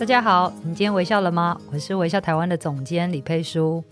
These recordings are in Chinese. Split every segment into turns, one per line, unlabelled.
大家好，你今天微笑了吗？我是微笑台湾的总监李佩书。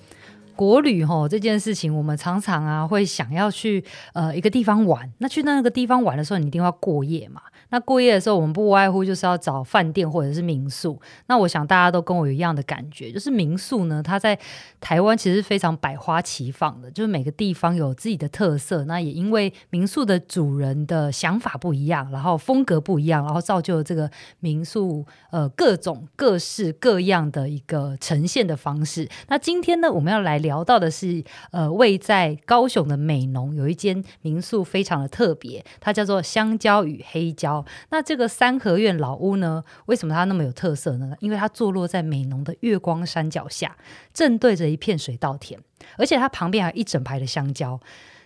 国旅吼这件事情，我们常常啊会想要去呃一个地方玩。那去那个地方玩的时候，你一定要过夜嘛。那过夜的时候，我们不外乎就是要找饭店或者是民宿。那我想大家都跟我有一样的感觉，就是民宿呢，它在台湾其实非常百花齐放的，就是每个地方有自己的特色。那也因为民宿的主人的想法不一样，然后风格不一样，然后造就了这个民宿呃各种各式各样的一个呈现的方式。那今天呢，我们要来聊聊到的是呃位在高雄的美浓有一间民宿非常的特别，它叫做香蕉与黑胶。那这个三合院老屋呢，为什么它那么有特色呢？因为它坐落在美浓的月光山脚下，正对着一片水稻田，而且它旁边还有一整排的香蕉。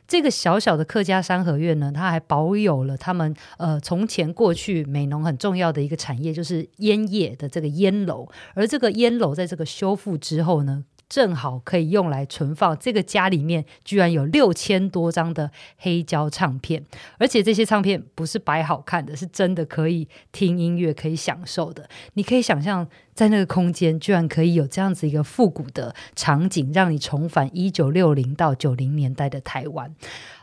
这个小小的客家三合院呢，它还保有了他们呃从前过去美浓很重要的一个产业，就是烟叶的这个烟楼。而这个烟楼在这个修复之后呢，正好可以用来存放。这个家里面居然有六千多张的黑胶唱片，而且这些唱片不是摆好看的，是真的可以听音乐、可以享受的。你可以想象，在那个空间居然可以有这样子一个复古的场景，让你重返一九六零到九零年代的台湾。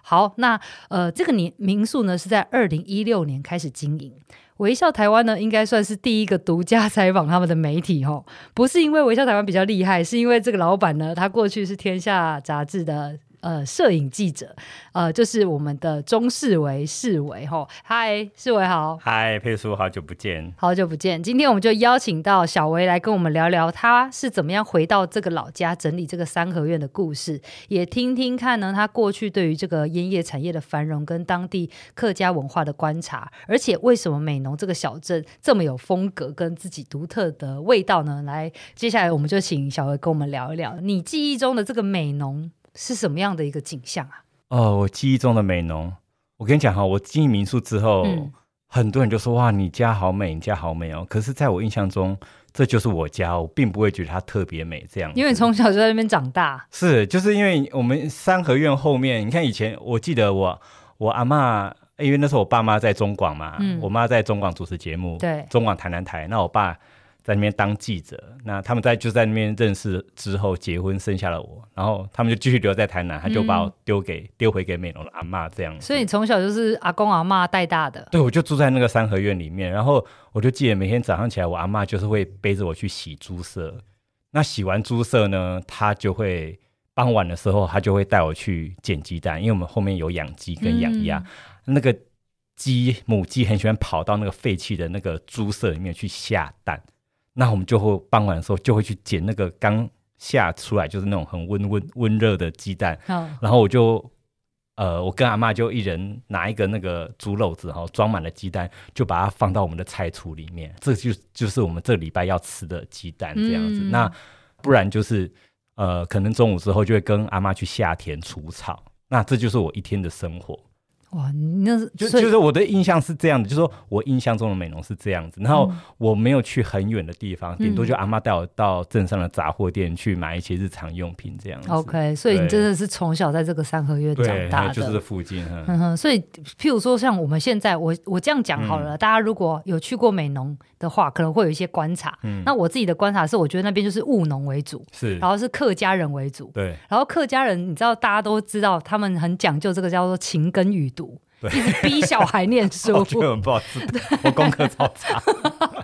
好，那呃，这个年民宿呢是在二零一六年开始经营。微笑台湾呢，应该算是第一个独家采访他们的媒体哦，不是因为微笑台湾比较厉害，是因为这个老板呢，他过去是天下杂志的。呃，摄影记者，呃，就是我们的钟世维，世维吼，嗨，世维好，
嗨，佩叔，好久不见，
好久不见。今天我们就邀请到小维来跟我们聊聊，他是怎么样回到这个老家整理这个三合院的故事，也听听看呢，他过去对于这个烟叶产业的繁荣跟当地客家文化的观察，而且为什么美浓这个小镇这么有风格跟自己独特的味道呢？来，接下来我们就请小维跟我们聊一聊，你记忆中的这个美浓。是什么样的一个景象啊？
哦，我记忆中的美浓，我跟你讲哈，我经营民宿之后，嗯、很多人就说哇，你家好美，你家好美哦。可是，在我印象中，这就是我家，我并不会觉得它特别美这样。
因为从小就在那边长大，
是，就是因为我们三合院后面，你看以前，我记得我我阿嬷，因为那时候我爸妈在中广嘛，嗯、我妈在中广主持节目，对，中广台南台，那我爸。在那边当记者，那他们在就在那边认识之后结婚生下了我，然后他们就继续留在台南，他就把我丢给丢、嗯、回给美浓的阿嬷这样子。
所以你从小就是阿公阿嬷带大的？
对，我就住在那个三合院里面，然后我就记得每天早上起来，我阿嬷就是会背着我去洗猪舍。那洗完猪舍呢，他就会傍晚的时候，他就会带我去捡鸡蛋，因为我们后面有养鸡跟养鸭，嗯、那个鸡母鸡很喜欢跑到那个废弃的那个猪舍里面去下蛋。那我们就会傍晚的时候就会去捡那个刚下出来就是那种很温温温热的鸡蛋，哦、然后我就呃，我跟阿妈就一人拿一个那个猪篓子哈，装满了鸡蛋，就把它放到我们的菜橱里面，这就就是我们这礼拜要吃的鸡蛋这样子。嗯、那不然就是呃，可能中午之后就会跟阿妈去下田除草，那这就是我一天的生活。
哇，那是
就就是我的印象是这样的，就是说我印象中的美农是这样子，然后我没有去很远的地方，顶、嗯、多就阿妈带我到镇上的杂货店去买一些日常用品这样子。
OK，所以你真的是从小在这个三合院长大的，
就是附近。
嗯哼，所以譬如说像我们现在，我我这样讲好了，嗯、大家如果有去过美农的话，可能会有一些观察。嗯，那我自己的观察是，我觉得那边就是务农为主，是，然后是客家人为主，对，然后客家人你知道，大家都知道，他们很讲究这个叫做勤耕雨读。对一直逼小孩念 书，
我觉得很不好意思，我功课超差。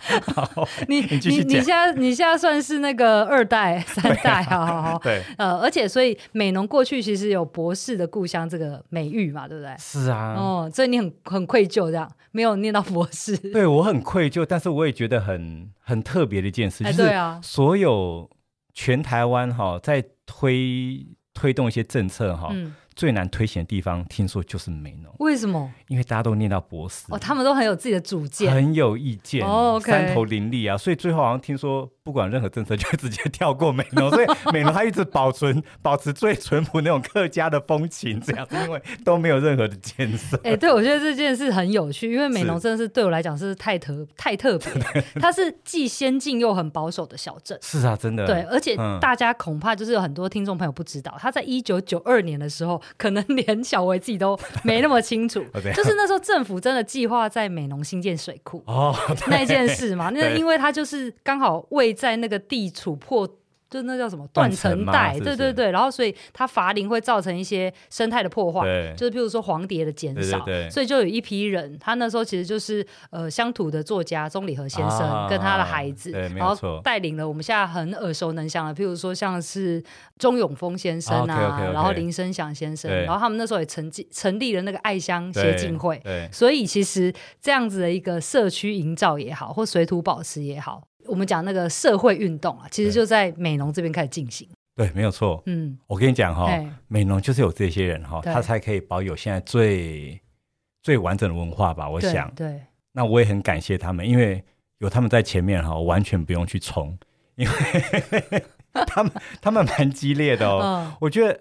你你你你现在你现在算是那个二代 三代，好好好。对，呃，而且所以美浓过去其实有博士的故乡这个美誉嘛，对不对？
是啊，
哦，所以你很很愧疚这样，没有念到博士。
对，我很愧疚，但是我也觉得很很特别的一件事，就是所有全台湾哈在推推动一些政策哈。嗯最难推行的地方，听说就是美农。
为什么？
因为大家都念到博士，
哦，他们都很有自己的主见，
很有意见，哦 okay、三头林立啊。所以最后好像听说不管任何政策，就会直接跳过美浓，所以 美浓它一直保存保持最淳朴那种客家的风情，这样子，因为都没有任何的建设。
哎、欸，对，我觉得这件事很有趣，因为美浓真的是对我来讲是太特太特别，它是既先进又很保守的小镇。
是啊，真的。
对，而且大家恐怕就是有很多听众朋友不知道，他在一九九二年的时候，可能连小维自己都没那么清楚，就是那时候政府真的计划在美浓新建水库哦，那件事嘛，那因为它就是刚好为在那个地处破，就那叫什么断层带，对对对，然后所以它伐林会造成一些生态的破坏，就是譬如说黄蝶的减少，对对对，所以就有一批人，他那时候其实就是呃乡土的作家钟理和先生跟他的孩子，啊、然后带领了我们现在很耳熟能详的，譬如说像是钟永丰先生啊，啊 okay, okay, okay, 然后林生祥先生，然后他们那时候也成立成立了那个爱乡协进会，所以其实这样子的一个社区营造也好，或水土保持也好。我们讲那个社会运动啊，其实就在美浓这边开始进行。
对，没有错。嗯，我跟你讲哈、哦，美浓就是有这些人哈，他才可以保有现在最最完整的文化吧？我想。对。对，那我也很感谢他们，因为有他们在前面哈，我完全不用去冲，因为 他们他们蛮激烈的哦。嗯、我觉得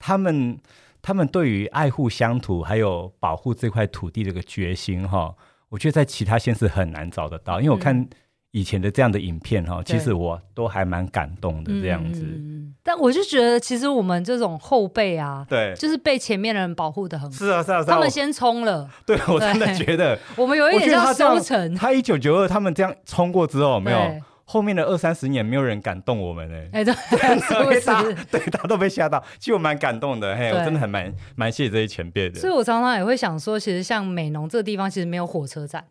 他们他们对于爱护乡土还有保护这块土地这个决心哈，我觉得在其他县市很难找得到，因为我看。嗯以前的这样的影片哈，其实我都还蛮感动的这样子。
嗯，但我就觉得，其实我们这种后辈啊，对，就是被前面的人保护的很好。
是啊，是啊，
他们先冲了。
对，我真的觉得，
我们有一点像收成。
他一九九二，他们这样冲过之后，没有后面的二三十年，没有人敢动我们呢。哎，对，对，对，他都被吓到。其实我蛮感动的，嘿，我真的很蛮蛮谢谢这些前辈的。
所以我常常也会想说，其实像美浓这个地方，其实没有火车站。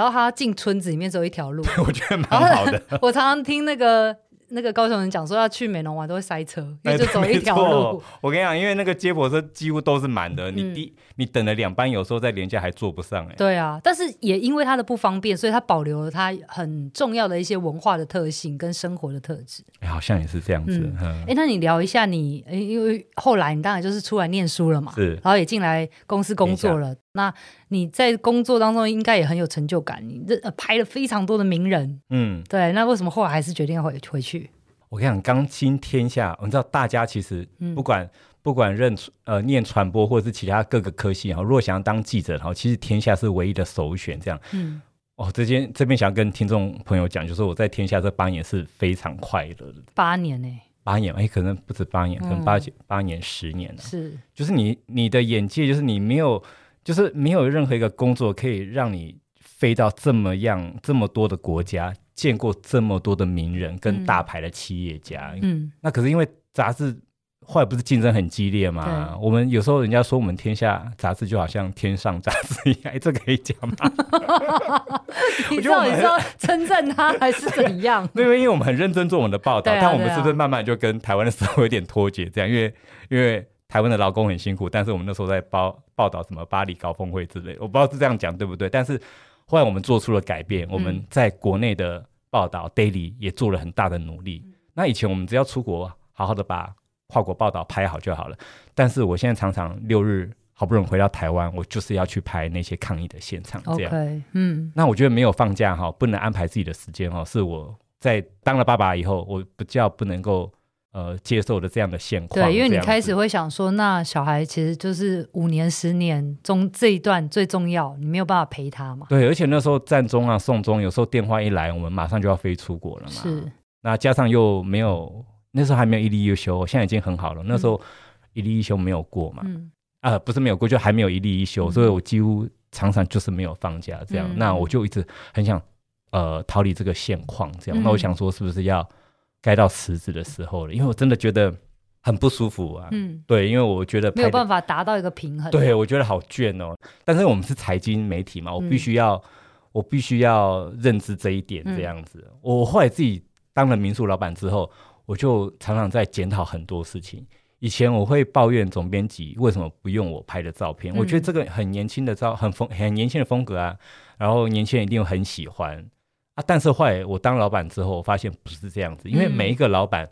然后他进村子里面只有一条路，
我觉得蛮好的。
我常常听那个那个高雄人讲说，要去美浓玩都会塞车，因为就走一条路。
我跟你讲，因为那个接驳车几乎都是满的，你第、嗯、你等了两班，有时候在廉价还坐不上哎。
对啊，但是也因为它的不方便，所以它保留了它很重要的一些文化的特性跟生活的特质。
哎，好像也是这样子。哎、
那你聊一下你，因为后来你当然就是出来念书了嘛，是，然后也进来公司工作了。那你在工作当中应该也很有成就感，你这拍了非常多的名人，嗯，对。那为什么后来还是决定要回回去？
我跟你讲，刚今天下，我知道大家其实不管、嗯、不管认呃念传播或者是其他各个科系然后若想要当记者然后，其实天下是唯一的首选。这样，嗯，哦，这边这边想要跟听众朋友讲，就是我在天下这八年是非常快乐的。
八年呢、欸？
八年？哎，可能不止八年，可能八九、嗯、八年十年了。
是，
就是你你的眼界，就是你没有。就是没有任何一个工作可以让你飞到这么样这么多的国家，见过这么多的名人跟大牌的企业家。嗯，那可是因为杂志后来不是竞争很激烈嘛？我们有时候人家说我们天下杂志就好像天上杂志一样，哎这可以讲吗？
你知道你知道称赞他还是怎样？
对，因为我们很认真做我们的报道，但我们是不是慢慢就跟台湾的时候有点脱节？这样，因为因为。台湾的劳工很辛苦，但是我们那时候在报报道什么巴黎高峰会之类，我不知道是这样讲对不对。但是后来我们做出了改变，嗯、我们在国内的报道 daily 也做了很大的努力。嗯、那以前我们只要出国，好好的把跨国报道拍好就好了。但是我现在常常六日好不容易回到台湾，我就是要去拍那些抗议的现场，这样。Okay, 嗯，那我觉得没有放假哈，不能安排自己的时间哈，是我在当了爸爸以后，我比较不能够。呃，接受的这样的现况，
对，因为你开始会想说，那小孩其实就是五年、十年中这一段最重要，你没有办法陪他嘛。
对，而且那时候战中啊、送中，有时候电话一来，我们马上就要飞出国了嘛。是，那加上又没有，那时候还没有一例一休，现在已经很好了。那时候一例一休没有过嘛，嗯、啊，不是没有过，就还没有一例一休，嗯、所以我几乎常常就是没有放假这样。嗯、那我就一直很想呃逃离这个现况这样。嗯、那我想说，是不是要？该到辞职的时候了，因为我真的觉得很不舒服啊。嗯，对，因为我觉得
没有办法达到一个平衡。
对，我觉得好倦哦。但是我们是财经媒体嘛，我必须要，嗯、我必须要认知这一点，这样子。嗯、我后来自己当了民宿老板之后，我就常常在检讨很多事情。以前我会抱怨总编辑为什么不用我拍的照片，嗯、我觉得这个很年轻的照，很风，很年轻的风格啊。然后年轻人一定很喜欢。但是后来我当老板之后，我发现不是这样子，因为每一个老板、嗯、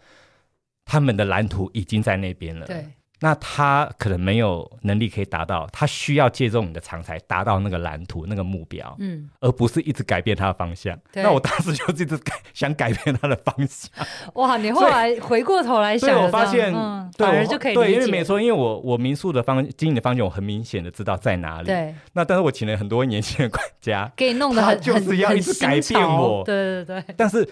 他们的蓝图已经在那边了。对，那他可能没有能力可以达到，他需要借助你的长才达到那个蓝图、那个目标，
嗯，
而不是一直改变他的方向。那我当时就一直改，想改变他的方向。
哇，你后来回过头来想，
我发现，
嗯、
对，
反而就可以
对，因为没错，因为我我民宿的方经营的方向，我很明显的知道在哪里。
对，
那但是我请了很多年轻的管家，
给你弄得很
就是要一直改变我。
对对对，
但是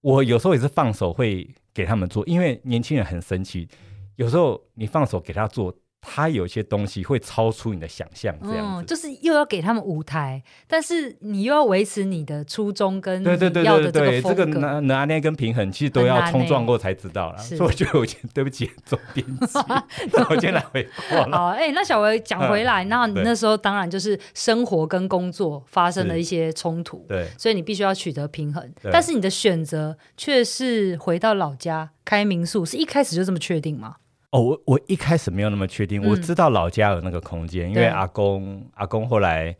我有时候也是放手会给他们做，因为年轻人很神奇。有时候你放手给他做，他有些东西会超出你的想象，这样子、
嗯，就是又要给他们舞台，但是你又要维持你的初衷跟
对对对对对，这个拿拿捏跟平衡，其实都要冲撞过才知道了。所以我觉得我今天对不起总编辑，我今天来回过了。
好，哎、欸，那小维讲回来，那、那时候当然就是生活跟工作发生了一些冲突，
对，
所以你必须要取得平衡。但是你的选择却是回到老家开民宿，是一开始就这么确定吗？
哦，我我一开始没有那么确定，嗯、我知道老家有那个空间，因为阿公阿公后来，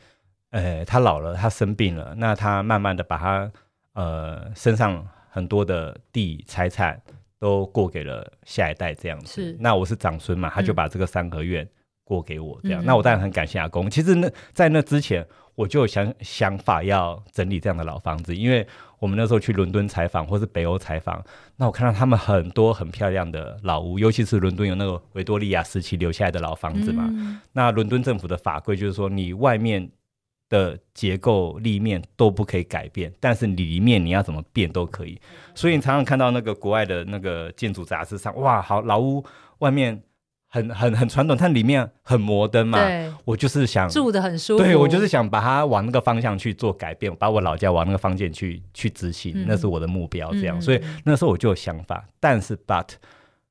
呃，他老了，他生病了，那他慢慢的把他呃身上很多的地财产都过给了下一代这样子。是，那我是长孙嘛，他就把这个三合院过给我这样，嗯、那我当然很感谢阿公。其实那在那之前，我就有想想法要整理这样的老房子，因为。我们那时候去伦敦采访，或是北欧采访，那我看到他们很多很漂亮的老屋，尤其是伦敦有那个维多利亚时期留下来的老房子嘛。嗯、那伦敦政府的法规就是说，你外面的结构立面都不可以改变，但是里面你要怎么变都可以。所以你常常看到那个国外的那个建筑杂志上，哇，好老屋外面。很很很传统，它里面很摩登嘛。对，我就是想
住的很舒服。
对，我就是想把它往那个方向去做改变，把我老家往那个方向去去执行，嗯、那是我的目标。这样，嗯、所以那时候我就有想法，但是 but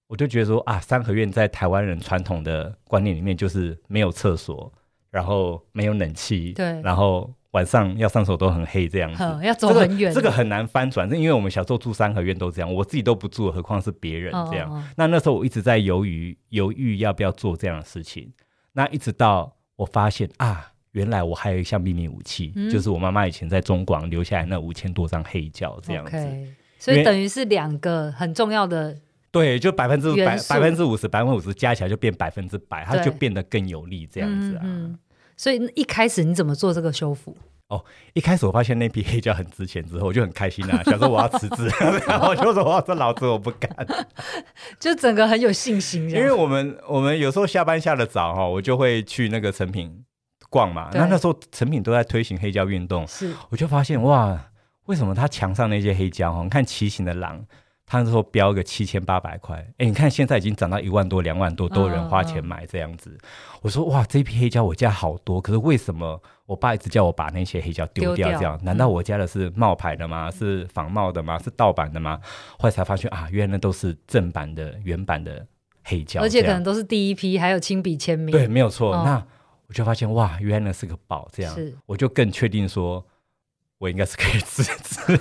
我就觉得说啊，三合院在台湾人传统的观念里面就是没有厕所，然后没有冷气，对，然后。晚上要上手都很黑，这样子
要走很远，
这个，这个很难翻转。是因为我们小时候住三合院都这样，我自己都不住，何况是别人这样。哦哦哦，那那时候我一直在犹豫，犹豫要不要做这样的事情。那一直到我发现啊，原来我还有一项秘密武器，嗯、就是我妈妈以前在中广留下来那五千多张黑胶这样子。Okay,
所以等于是两个很重要的，
对，就百分之百百分之五十，百分之五十加起来就变百分之百，它就变得更有利这样子啊。
所以一开始你怎么做这个修复？
哦，一开始我发现那批黑胶很值钱之后，我就很开心啊，想说我要辞职，然后我就说我这老子我不干，
就整个很有信心。因
为我们我们有时候下班下的早哈，我就会去那个成品逛嘛。那那时候成品都在推行黑胶运动，是我就发现哇，为什么他墙上那些黑胶哈，你看骑行的狼。他那时候标个七千八百块，哎，你看现在已经涨到一万多、两万多，都有人花钱买这样子。嗯嗯、我说哇，这批黑胶我家好多，可是为什么我爸一直叫我把那些黑胶丢掉？这样，难道我家的是冒牌的吗？嗯、是仿冒的吗？是盗版的吗？后来才发现啊，原来那都是正版的、原版的黑胶，
而且可能都是第一批，还有亲笔签名。
对，没有错。哦、那我就发现哇，原来是个宝，这样，我就更确定说。我应该是可以辞职。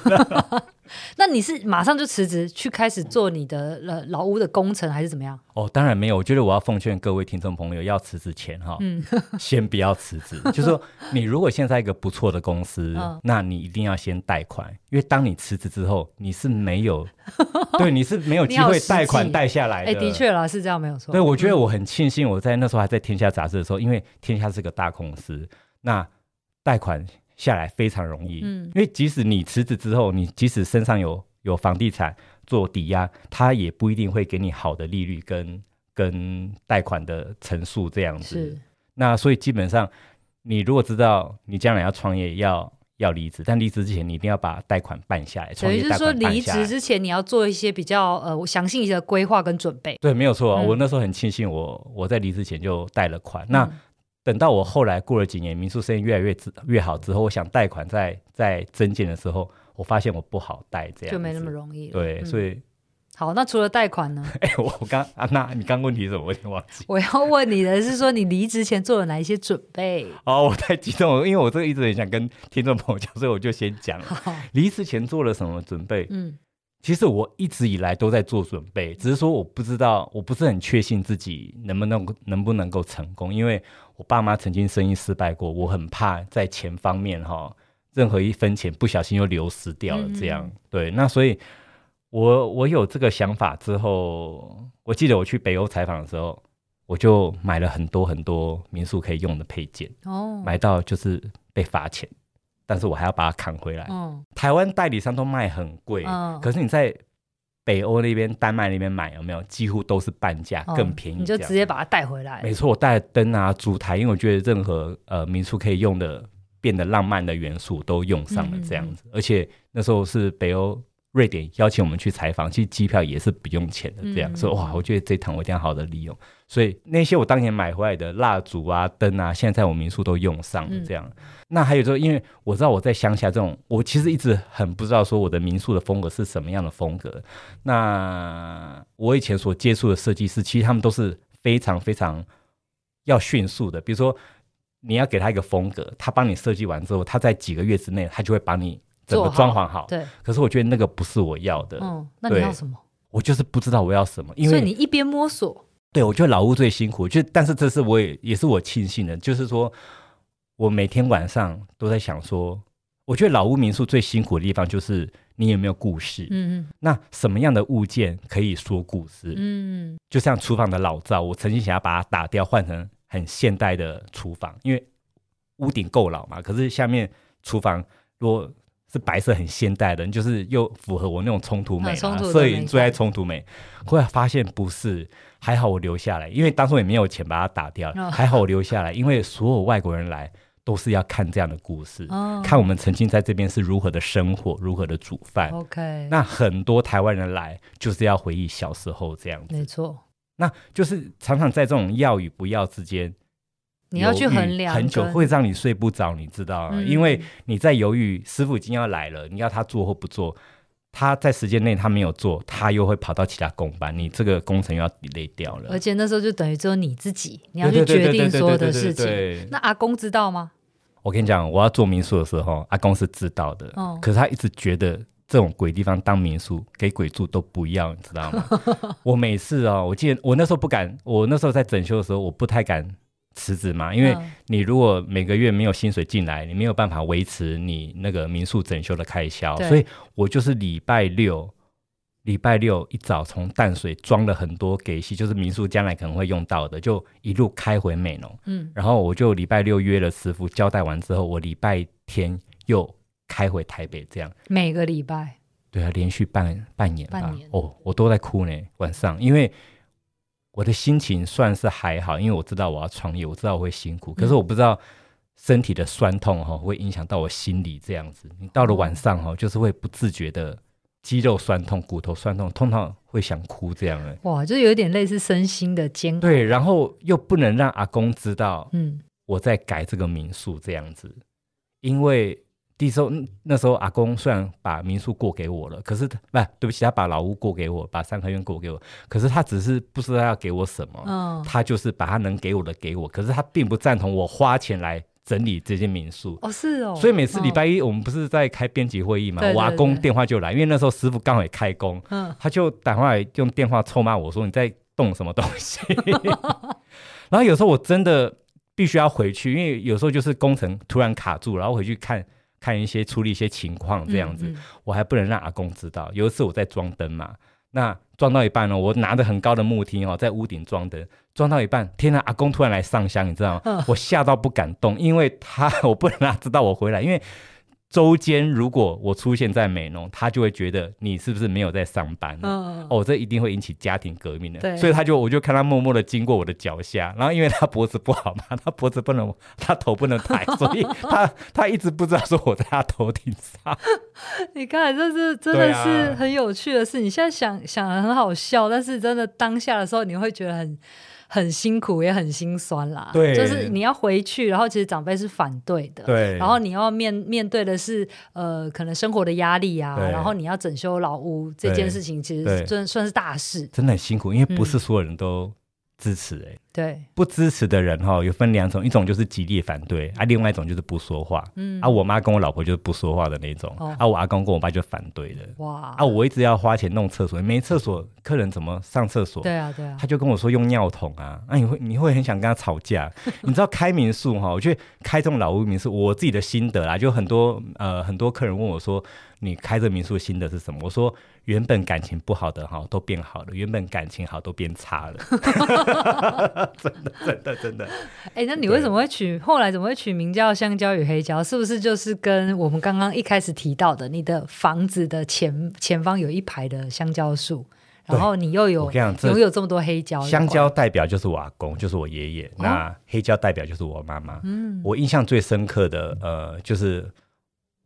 那你是马上就辞职去开始做你的呃老屋的工程，还是怎么样？
哦，当然没有。我觉得我要奉劝各位听众朋友，要辞职前哈，嗯，先不要辞职。就是说，你如果现在一个不错的公司，嗯、那你一定要先贷款，因为当你辞职之后，你是没有，对，你是没有机会贷款贷下来的。哎、
欸，的确啦，是这样，没有错。
对，我觉得我很庆幸，我在那时候还在天下杂志的时候，因为天下是个大公司，那贷款。下来非常容易，嗯，因为即使你辞职之后，你即使身上有有房地产做抵押，他也不一定会给你好的利率跟跟贷款的成数这样子。是，那所以基本上，你如果知道你将来要创业要要离职，但离职之前你一定要把贷款办下来。所以就是说，离职之前你要做一些比较呃详细的规划跟准备。对，没有错，嗯、我那时候很庆幸我，我我在离职前就贷了款。嗯、那等到我后来过了几年，民宿生意越来越越好之后，我想贷款再再增建的时候，我发现我不好贷，这样就没那么容易了。对，嗯、所以好，那除了贷款呢？哎、欸，我刚啊，那你刚问题是什么？我有点忘记。我要问你的是说，你离职前做了哪一些准备？哦，我太激动了，因为我这个一直很想跟听众朋友讲，所以我就先讲了。好离职前做了什么准备？嗯。其实我一直以来都在做准备，只是说我不知道，我不是很确信自己能不能能不能够成功，因为我爸妈曾经生意失败过，我很怕在钱方面哈，任何一分钱不小心又流失掉了这样。嗯、对，那所以我我有这个想法之后，我记得我去北欧采访的时候，我就买了很多很多民宿可以用的配件，哦，买到就是被罚钱，但是我还要把它扛回来。嗯，台湾代理商都卖很贵，嗯，可是你在北欧那边、丹麦那边买有没有？几乎都是半价，更便宜，哦。
你就直接把它带回来。
没错，我带灯啊、烛台，因为我觉得任何呃民宿可以用的。变得浪漫的元素都用上了，这样子，而且那时候是北欧瑞典邀请我们去采访，其实机票也是不用钱的，这样，所以、嗯、哇，我觉得这趟我一定要好好的利用。所以那些我当年买回来的蜡烛啊、灯啊，现在在我民宿都用上了，这样。嗯、那还有就是，因为我知道我在乡下这种，我其实一直很不知道说我的民宿的风格是什么样的风格。那我以前所接触的设计师，其实他们都是非常非常要迅速的，比如说。你要给他一个风格，他帮你设计完之后，他在几个月之内，他就会把你整个装潢好。对。可是我觉得那个不是我要的。
嗯。那你要什么？
我就是不知道我要什么，因为
所以你一边摸索。
对，我觉得老屋最辛苦，就但是这是我也也是我庆幸的，就是说我每天晚上都在想说，我觉得老屋民宿最辛苦的地方就是你有没有故事。嗯嗯。那什么样的物件可以说故事？嗯。就像厨房的老灶，我曾经想要把它打掉，换成。很现代的厨房，因为屋顶够老嘛。可是下面厨房如果是白色，很现代的，就是又符合我那种冲突美，摄影最爱冲突美。后来发现不是，还好我留下来，因为当初也没有钱把它打掉。哦、还好我留下来，因为所有外国人来都是要看这样的故事，哦、看我们曾经在这边是如何的生活，如何的煮饭。
OK，
那很多台湾人来就是要回忆小时候这样子，
没错。
那就是常常在这种要与不要之间，
你要去衡量
很久，会让你睡不着，你知道吗？嗯、因为你在犹豫，师傅已经要来了，你要他做或不做，他在时间内他没有做，他又会跑到其他工班，你这个工程又要 delay 掉了。
而且那时候就等于只有你自己，你要去决定所有的事情。那阿公知道吗？
我跟你讲，我要做民宿的时候，阿公是知道的，哦、可是他一直觉得。这种鬼地方当民宿给鬼住都不要，你知道吗？我每次哦，我记得我那时候不敢，我那时候在整修的时候，我不太敢辞职嘛，因为你如果每个月没有薪水进来，你没有办法维持你那个民宿整修的开销，所以我就是礼拜六，礼拜六一早从淡水装了很多给息，就是民宿将来可能会用到的，就一路开回美浓，嗯，然后我就礼拜六约了师傅交代完之后，我礼拜天又。开回台北这样，
每个礼拜，
对啊，连续半半年吧。
半年。
哦，我都在哭呢，晚上，因为我的心情算是还好，因为我知道我要创业，我知道我会辛苦，可是我不知道身体的酸痛哈、哦、会影响到我心里这样子。你到了晚上哈、哦，就是会不自觉的肌肉酸痛、骨头酸痛，通常会想哭这样的。
哇，就有点类似身心的煎熬。
对，然后又不能让阿公知道，嗯，我在改这个民宿这样子，嗯、因为。第一时候，那时候阿公虽然把民宿过给我了，可是不，对不起，他把老屋过给我，把三合院过给我，可是他只是不知道要给我什么，嗯，他就是把他能给我的给我，可是他并不赞同我花钱来整理这间民宿。
哦，是哦。
所以每次礼拜一我们不是在开编辑会议嘛，哦、我阿公电话就来，因为那时候师傅刚好也开工，嗯，他就打电话用电话臭骂我说，你在动什么东西。然后有时候我真的必须要回去，因为有时候就是工程突然卡住，然后回去看。看一些处理一些情况这样子，嗯嗯、我还不能让阿公知道。有一次我在装灯嘛，那装到一半呢，我拿着很高的木梯哦，在屋顶装灯，装到一半，天呐，阿公突然来上香，你知道吗？嗯、我吓到不敢动，因为他 我不能让他知道我回来，因为。周间如果我出现在美浓，他就会觉得你是不是没有在上班？嗯，哦，这一定会引起家庭革命的。对，所以他就我就看他默默的经过我的脚下，然后因为他脖子不好嘛，他脖子不能，他头不能抬，所以他 他一直不知道说我在他头顶上。
你看，这是真的是很有趣的事。啊、你现在想想很好笑，但是真的当下的时候，你会觉得很。很辛苦，也很心酸啦。对，就是你要回去，然后其实长辈是反对的。对，然后你要面面对的是呃，可能生活的压力啊，然后你要整修老屋这件事情，其实真算是大事。
真的很辛苦，因为不是所有人都支持哎、欸。
对，
不支持的人哈，有分两种，一种就是极力反对啊，另外一种就是不说话。嗯，啊，我妈跟我老婆就是不说话的那种，哦、啊，我阿公跟我爸就反对的。哇，啊，我一直要花钱弄厕所，没厕所，客人怎么上厕所？
对啊，对啊，
他就跟我说用尿桶啊，啊，你会你会很想跟他吵架。你知道开民宿哈，我觉得开这种老屋民宿，我自己的心得啦，就很多呃很多客人问我说，你开这民宿心得是什么？我说原本感情不好的哈都变好了，原本感情好都变差了。真的真的真的。
哎、欸，那你为什么会取后来怎么会取名叫香蕉与黑胶？是不是就是跟我们刚刚一开始提到的，你的房子的前前方有一排的香蕉树？然后你又有拥有这么多黑胶，
香蕉代表就是我阿公，就是我爷爷。哦、那黑胶代表就是我妈妈。嗯，我印象最深刻的，呃，就是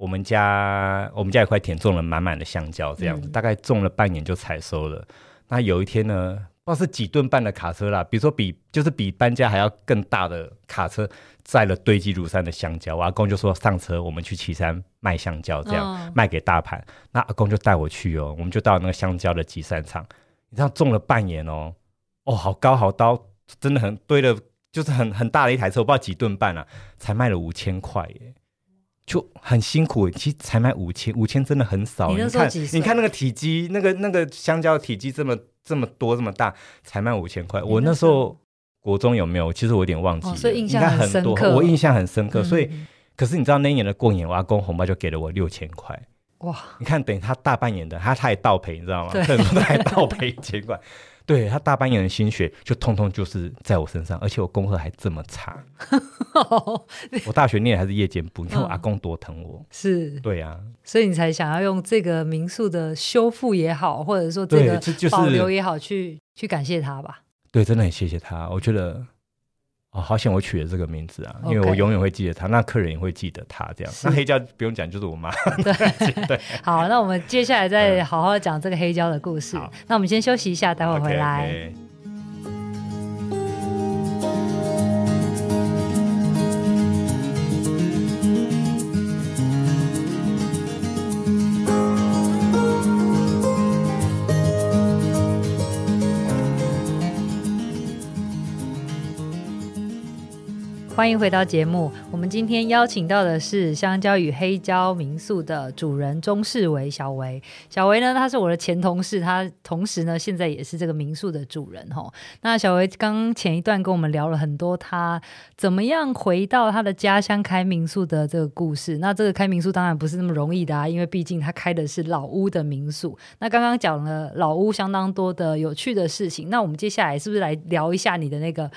我们家我们家有块田种了满满的香蕉，这样子、嗯、大概种了半年就采收了。那有一天呢，不知道是几吨半的卡车啦，比如说比就是比搬家还要更大的卡车载了堆积如山的香蕉，我阿公就说上车，我们去旗山卖香蕉，这样、哦、卖给大盘。那阿公就带我去哦，我们就到那个香蕉的集散场，你知道种了半年哦，哦，好高好高，真的很堆了，就是很很大的一台车，我不知道几吨半啊，才卖了五千块耶，就很辛苦，其实才卖五千，五千真的很少。你，你看，你看那个体积，那个那个香蕉的体积这么这么多这么大，才卖五千块。我那时候。国中有没有？其实我有点忘记了，哦、所以印象很深刻。我印象很深刻，嗯、所以可是你知道那一年的过年，我阿公红包就给了我六千块。哇！你看，等于他大半年的，他他也倒赔，你知道吗？对，他还倒赔一千块。对，他大半年的心血，就通通就是在我身上，而且我功课还这么差。我大学念的还是夜间部，你看我阿公多疼我。是，对啊，
所以你才想要用这个民宿的修复也好，或者说这个保留也好，去去感谢他吧。
对，真的很谢谢他。我觉得，哦，好险我取了这个名字啊因为我永远会记得他，那客人也会记得他。这样，那黑胶不用讲，就是我妈。对 对。
好，那我们接下来再好好讲这个黑胶的故事。嗯、那我们先休息一下，待会儿回来。Okay, okay. 欢迎回到节目。我们今天邀请到的是香蕉与黑胶民宿的主人钟世维小维。小维呢，他是我的前同事，他同时呢，现在也是这个民宿的主人哈。那小维刚前一段跟我们聊了很多，他怎么样回到他的家乡开民宿的这个故事。那这个开民宿当然不是那么容易的啊，因为毕竟他开的是老屋的民宿。那刚刚讲了老屋相当多的有趣的事情，那我们接下来是不是来聊一下你的那个？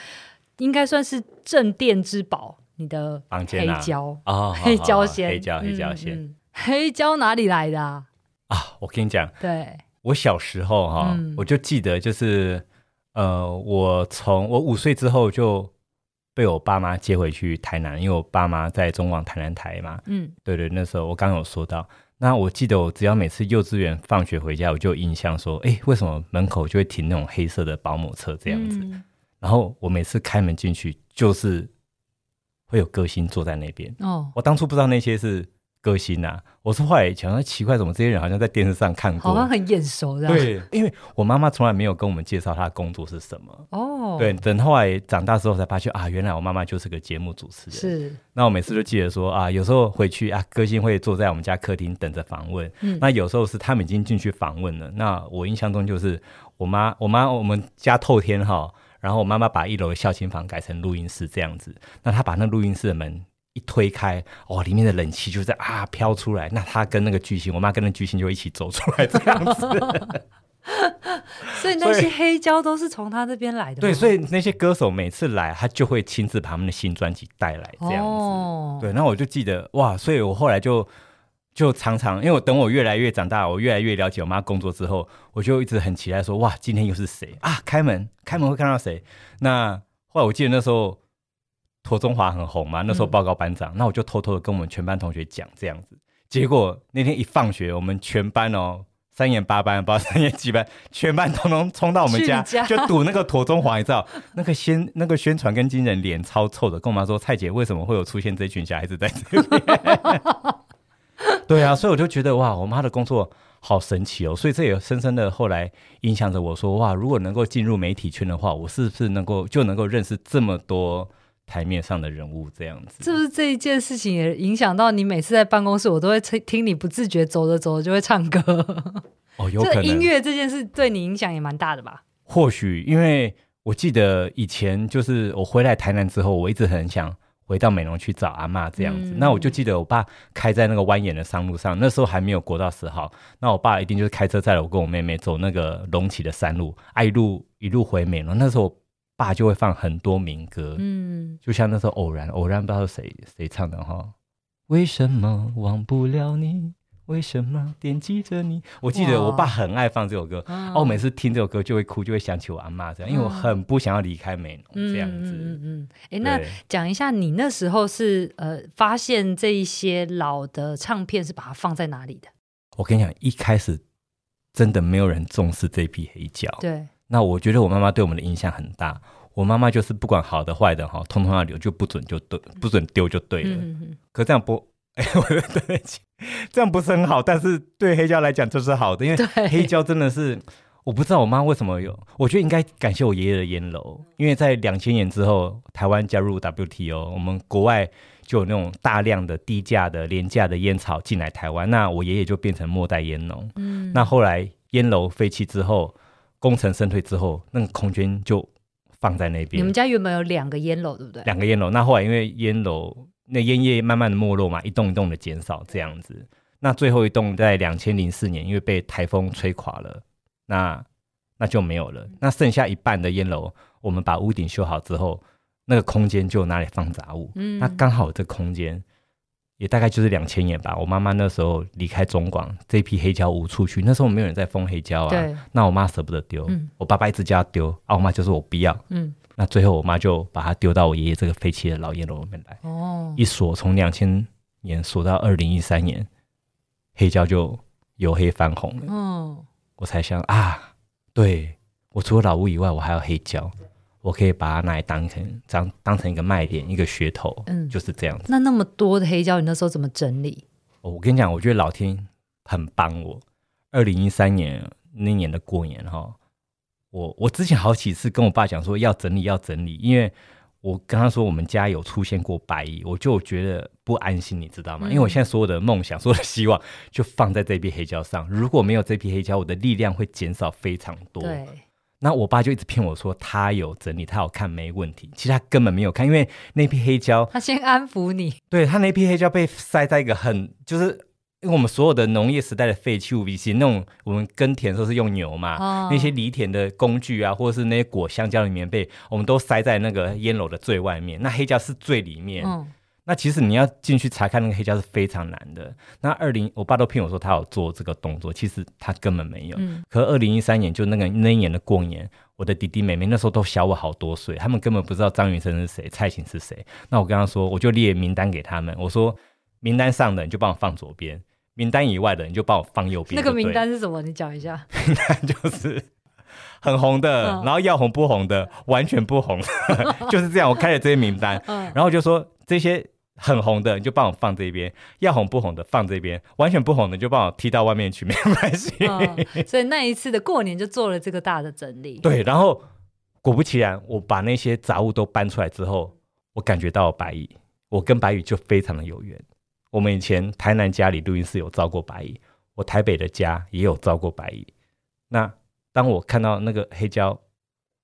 应该算是镇店之宝，你的黑胶啊，黑胶线，
黑胶黑胶线，
黑胶哪里来的啊？
啊，我跟你讲，
对，
我小时候哈，嗯、我就记得就是呃，我从我五岁之后就被我爸妈接回去台南，因为我爸妈在中广台南台嘛，嗯，对对，那时候我刚刚有说到，那我记得我只要每次幼稚园放学回家，我就有印象说，哎，为什么门口就会停那种黑色的保姆车这样子？嗯然后我每次开门进去，就是会有歌星坐在那边。哦，我当初不知道那些是歌星呐、啊，我是后来想说奇怪，怎么这些人好像在电视上看过，
好像很眼熟的。
对，因为我妈妈从来没有跟我们介绍她的工作是什么。哦，对，等后来长大之后才发现啊，原来我妈妈就是个节目主持人。是，那我每次就记得说啊，有时候回去啊，歌星会坐在我们家客厅等着访问。嗯，那有时候是他们已经进去访问了。那我印象中就是我妈，我妈，我们家透天哈。然后我妈妈把一楼的孝亲房改成录音室这样子，那她把那录音室的门一推开，哦，里面的冷气就在啊飘出来，那她跟那个巨星，我妈跟那个巨星就一起走出来这样子。
所以那些黑胶都是从他这边来的。
对，所以那些歌手每次来，他就会亲自把他们的新专辑带来这样子。哦、对，那我就记得哇，所以我后来就。就常常，因为我等我越来越长大，我越来越了解我妈工作之后，我就一直很期待说，哇，今天又是谁啊？开门，开门会看到谁？那后来我记得那时候陀中华很红嘛，那时候报告班长，嗯、那我就偷偷的跟我们全班同学讲这样子。结果那天一放学，我们全班哦，三年八班，不知道三年几班，全班通通冲到我们家，家就堵那个陀中华，你知道，那个宣那个宣传跟经纪人脸超臭的，跟我妈说，蔡姐为什么会有出现这群小孩子在这边？对啊，所以我就觉得哇，我妈的工作好神奇哦，所以这也深深的后来影响着我说哇，如果能够进入媒体圈的话，我是不是能够就能够认识这么多台面上的人物这样子？是不
是这一件事情也影响到你？每次在办公室，我都会听你不自觉走着走着就会唱歌。
哦，有可能
音乐这件事对你影响也蛮大的吧？
或许因为我记得以前就是我回来台南之后，我一直很想。回到美容去找阿妈这样子。
嗯、
那我就记得我爸开在那个蜿蜒的山路上，那时候还没有国道十号，那我爸一定就是开车载了我跟我妹妹走那个隆起的山路，啊、一路一路回美容。那时候我爸就会放很多民歌，嗯，就像那时候偶然偶然不知道谁谁唱的哈，为什么忘不了你？为什么惦记着你？我记得我爸很爱放这首歌，哦，我每次听这首歌就会哭，就会想起我阿妈这样，因为我很不想要离开美浓这样子。
嗯嗯哎，那讲一下，你那时候是呃发现这一些老的唱片是把它放在哪里的？
我跟你讲，一开始真的没有人重视这批黑胶。
对。
那我觉得我妈妈对我们的影响很大。我妈妈就是不管好的坏的哈，通通要留，就不准就对，不准丢就对了。嗯嗯。可这样不。哎，我对不起，这样不是很好，但是对黑胶来讲就是好的，因为黑胶真的是，我不知道我妈为什么有，我觉得应该感谢我爷爷的烟楼，因为在两千年之后，台湾加入 WTO，我们国外就有那种大量的低价的廉价的烟草进来台湾，那我爷爷就变成末代烟农，嗯，那后来烟楼废弃之后，功成身退之后，那个空间就放在那边。
你们家原本有两个烟楼，对不对？
两个烟楼，那后来因为烟楼。那烟叶慢慢的没落嘛，一栋一栋的减少这样子。那最后一栋在两千零四年，因为被台风吹垮了，那那就没有了。那剩下一半的烟楼，我们把屋顶修好之后，那个空间就拿来放杂物。嗯，那刚好这空间也大概就是两千年吧。我妈妈那时候离开中广，这批黑胶无处去。那时候没有人在封黑胶啊。对。那我妈舍不得丢，嗯，我爸爸一直叫她丢，啊，我妈就说我不要。嗯。那最后，我妈就把它丢到我爷爷这个废弃的老烟楼里面来。哦，一锁从两千年锁到二零一三年，黑胶就由黑翻红了。哦，我才想啊，对，我除了老屋以外，我还有黑胶，我可以把它拿来当成当当成一个卖点，一个噱头。嗯，就是这样子。
那那么多的黑胶，你那时候怎么整理？
哦，我跟你讲，我觉得老天很帮我。二零一三年那年的过年哈。我我之前好几次跟我爸讲说要整理要整理，因为我跟他说我们家有出现过白蚁，我就觉得不安心，你知道吗？嗯、因为我现在所有的梦想、所有的希望就放在这批黑胶上，如果没有这批黑胶，我的力量会减少非常多。对。那我爸就一直骗我说他有整理，他有看没问题，其实他根本没有看，因为那批黑胶
他先安抚你，
对，他那批黑胶被塞在一个很就是。因为我们所有的农业时代的废弃物，比起那种我们耕田的时候是用牛嘛，哦、那些犁田的工具啊，或者是那些裹香蕉的棉被，我们都塞在那个烟楼的最外面。那黑胶是最里面。嗯、那其实你要进去查看那个黑胶是非常难的。那二零，我爸都骗我说他有做这个动作，其实他根本没有。嗯、可二零一三年就那个那一年的过年，我的弟弟妹妹那时候都小我好多岁，他们根本不知道张雨生是谁，蔡琴是谁。那我跟他说，我就列名单给他们，我说名单上的你就帮我放左边。名单以外的，你就帮我放右边。
那个名单是什么？你讲一下。
名单就是很红的，嗯、然后要红不红的，完全不红，就是这样。我开了这些名单，嗯、然后就说这些很红的，你就帮我放这边；要红不红的放这边，完全不红的就帮我踢到外面去，没有关系、
嗯。所以那一次的过年就做了这个大的整理。
对，然后果不其然，我把那些杂物都搬出来之后，我感觉到白蚁，我跟白蚁就非常的有缘。我们以前台南家里录音室有招过白蚁，我台北的家也有招过白蚁。那当我看到那个黑胶，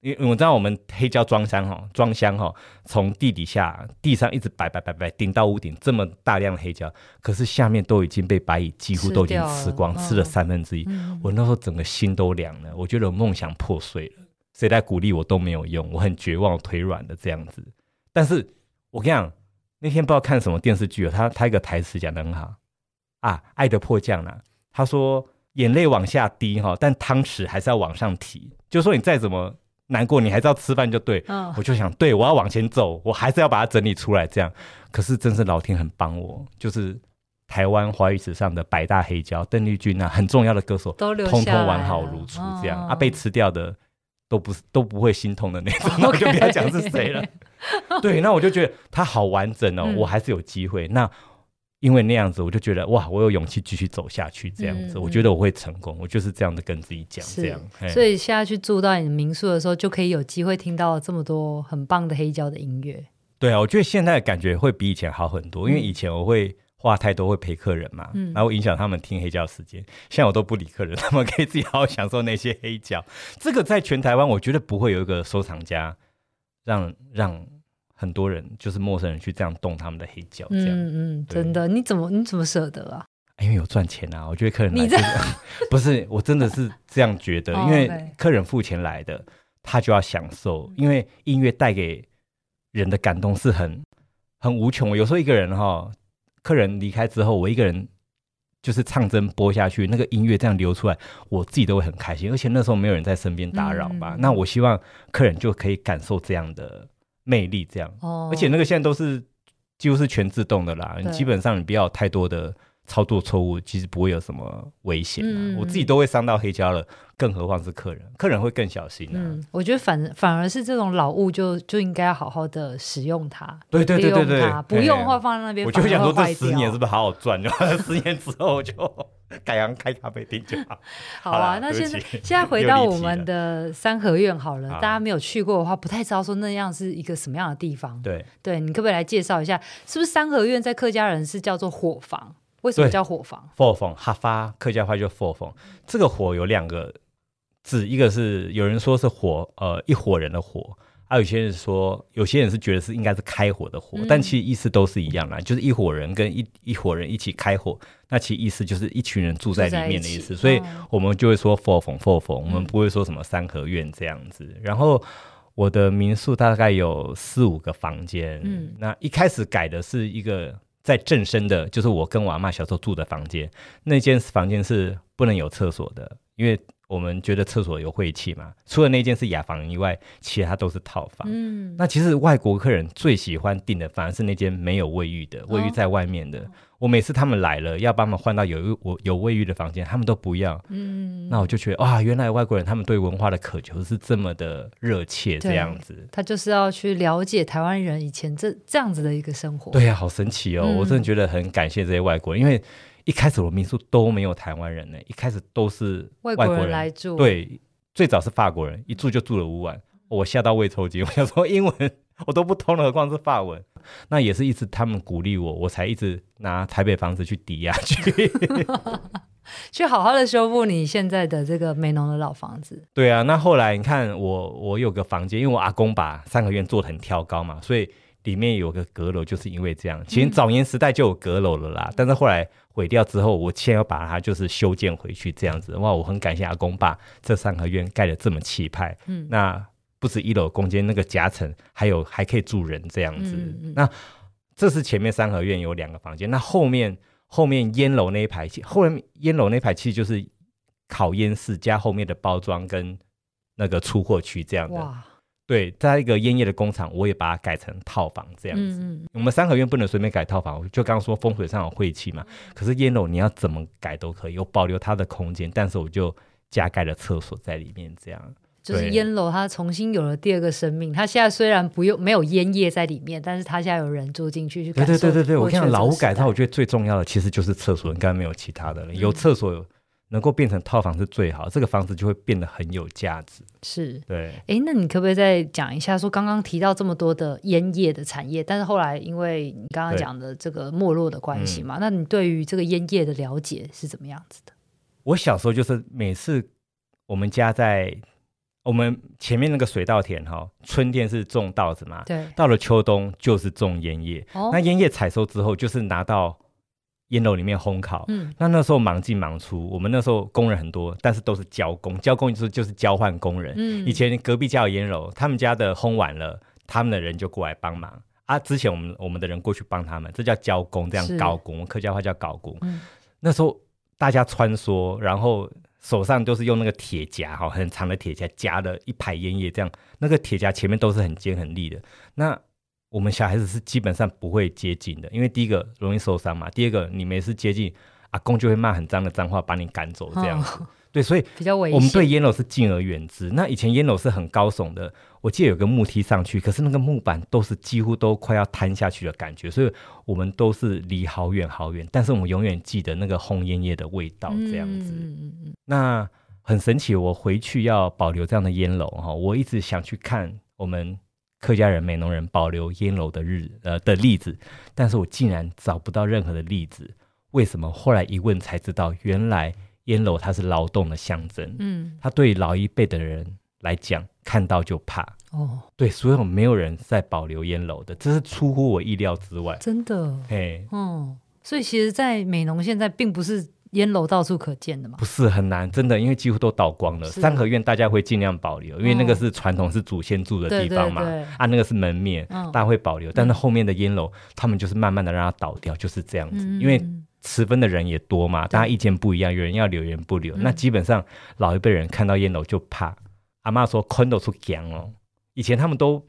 因为我知道我们黑胶装箱哈，装箱哈，从地底下地上一直摆摆摆摆顶到屋顶，这么大量的黑胶，可是下面都已经被白蚁几乎都已经吃光，吃了，三分之一。嗯、我那时候整个心都凉了，我觉得梦想破碎了，谁来鼓励我都没有用，我很绝望，腿软的这样子。但是我跟你讲。那天不知道看什么电视剧，他他一个台词讲的很好啊，爱的迫降了。他说眼泪往下滴哈，但汤匙还是要往上提。就说你再怎么难过，你还是要吃饭就对。哦、我就想，对我要往前走，我还是要把它整理出来。这样，可是真是老天很帮我，就是台湾华语史上的百大黑胶，邓丽君啊，很重要的歌手，都通通完好如初。这样、哦、啊，被吃掉的都不是都不会心痛的那种，那我就不要讲是谁了。对，那我就觉得他好完整哦，嗯、我还是有机会。那因为那样子，我就觉得哇，我有勇气继续走下去。这样子，嗯、我觉得我会成功。我就是这样的跟自己讲，这样。
所以现在去住到你的民宿的时候，就可以有机会听到这么多很棒的黑胶的音乐。
对啊，我觉得现在的感觉会比以前好很多。因为以前我会话太多，会陪客人嘛，嗯、然后影响他们听黑胶时间。现在我都不理客人，他们可以自己好好享受那些黑胶。这个在全台湾，我觉得不会有一个收藏家。让让很多人就是陌生人去这样动他们的黑胶，这样，
嗯嗯，真的，你怎么你怎么舍得啊？
因为有赚钱啊，我觉得客人来、
你这
不是，我真的是这样觉得，因为客人付钱来的，他就要享受，因为音乐带给人的感动是很很无穷。有时候一个人哈，客人离开之后，我一个人就是唱针播下去，那个音乐这样流出来，我自己都会很开心。而且那时候没有人在身边打扰吧，那我希望客人就可以感受这样的。魅力这样，哦而且那个现在都是几乎是全自动的啦，你基本上你不要太多的操作错误，其实不会有什么危险、啊。我自己都会伤到黑胶了，更何况是客人，客人会更小心、啊。嗯，
我觉得反反而是这种老物就就应该要好好的使用它，
对对对对对，
不用的话放在那边，
我就想说这十年是不是好好赚？就 十年之后就。改行开咖啡店就好。
好啊，那现在现在回到我们的三合院好了。大家没有去过的话，不太知道说那样是一个什么样的地方。
对，
对你可不可以来介绍一下，是不是三合院在客家人是叫做火房？为什么叫火房？
火房哈发客家话就火房。这个火有两个字，一个是有人说是火，呃，一伙人的火。还、啊、有些人说，有些人是觉得是应该是开火的火，嗯、但其实意思都是一样啦，就是一伙人跟一一伙人一起开火，那其实意思就是一群人住在里面的意思，所以我们就会说 “four 房 four 房”，我们不会说什么三合院这样子。嗯、然后我的民宿大概有四五个房间，嗯，那一开始改的是一个在正身的，就是我跟我阿嬷小时候住的房间，那间房间是不能有厕所的，因为。我们觉得厕所有晦气嘛，除了那间是雅房以外，其他都是套房。嗯，那其实外国客人最喜欢订的反而是那间没有卫浴的，卫浴在外面的。哦、我每次他们来了要帮他们换到有我有卫浴的房间，他们都不要。嗯，那我就觉得哇，原来外国人他们对文化的渴求是这么的热切，这样子。
他就是要去了解台湾人以前这这样子的一个生活。
对呀、啊，好神奇哦！嗯、我真的觉得很感谢这些外国人，因为。一开始我民宿都没有台湾人呢，一开始都是外国人，
来住。
对，最早是法国人，一住就住了五晚，我吓到胃抽筋。我想说英文我都不通了，何况是法文？那也是一直他们鼓励我，我才一直拿台北房子去抵押去，
去好好的修复你现在的这个美浓的老房子。
对啊，那后来你看我我有个房间，因为我阿公把三合院做得很挑高嘛，所以里面有个阁楼，就是因为这样。其实早年时代就有阁楼了啦，嗯、但是后来。毁掉之后，我现在要把它就是修建回去，这样子哇！我很感谢阿公把这三合院盖得这么气派。嗯，那不止一楼空间，那个夹层还有还可以住人这样子。嗯嗯、那这是前面三合院有两个房间，那后面后面烟楼那一排，后面烟楼那一排其实就是烤烟室加后面的包装跟那个出货区这样的。哇对，在一个烟叶的工厂，我也把它改成套房这样子。嗯、我们三合院不能随便改套房，就刚刚说风水上有晦气嘛。可是烟楼你要怎么改都可以，有保留它的空间，但是我就加盖了厕所在里面，这样。
就是烟楼它重新有了第二个生命。它现在虽然不用没有烟叶在里面，但是它现在有人住进去去感受。
对对对对对，我看老屋改造，我觉得最重要的其实就是厕所，应该没有其他的了。有厕所有。能够变成套房是最好，这个房子就会变得很有价值。
是，
对。
哎，那你可不可以再讲一下？说刚刚提到这么多的烟叶的产业，但是后来因为你刚刚讲的这个没落的关系嘛，嗯、那你对于这个烟叶的了解是怎么样子的？
我小时候就是每次我们家在我们前面那个水稻田哈，春天是种稻子嘛，对。到了秋冬就是种烟叶，哦、那烟叶采收之后就是拿到。烟楼里面烘烤，嗯，那那时候忙进忙出，我们那时候工人很多，但是都是交工，交工就是就是交换工人。嗯，以前隔壁家有烟楼，他们家的烘完了，他们的人就过来帮忙啊。之前我们我们的人过去帮他们，这叫交工，这样搞工，是客家话叫搞工。嗯，那时候大家穿梭，然后手上都是用那个铁夹，哈，很长的铁夹夹了一排烟叶，这样那个铁夹前面都是很尖很利的。那我们小孩子是基本上不会接近的，因为第一个容易受伤嘛，第二个你每次接近，阿公就会骂很脏的脏话把你赶走这样子。哦、对，所以 比较危险。我们对烟楼是敬而远之。那以前烟楼是很高耸的，我记得有个木梯上去，可是那个木板都是几乎都快要瘫下去的感觉，所以我们都是离好远好远。但是我们永远记得那个红烟叶的味道这样子。嗯嗯嗯。那很神奇，我回去要保留这样的烟楼哈，我一直想去看我们。客家人、美浓人保留烟楼的日呃的例子，但是我竟然找不到任何的例子。为什么？后来一问才知道，原来烟楼它是劳动的象征。嗯，它对老一辈的人来讲，看到就怕。
哦，
对，所以没有人在保留烟楼的，这是出乎我意料之外。
真的，
嘿，
嗯，所以其实，在美浓现在并不是烟楼到处可见的嘛，
不是很难，真的，因为几乎都倒光了。三合院大家会尽量保留，因为那个是传统，是祖先住的地方嘛，啊，那个是门面，大家会保留。但是后面的烟楼，他们就是慢慢的让它倒掉，就是这样子，因为持分的人也多嘛，大家意见不一样，有人要留，有人不留。那基本上老一辈人看到烟楼就怕，阿妈说坤都出讲哦。以前他们都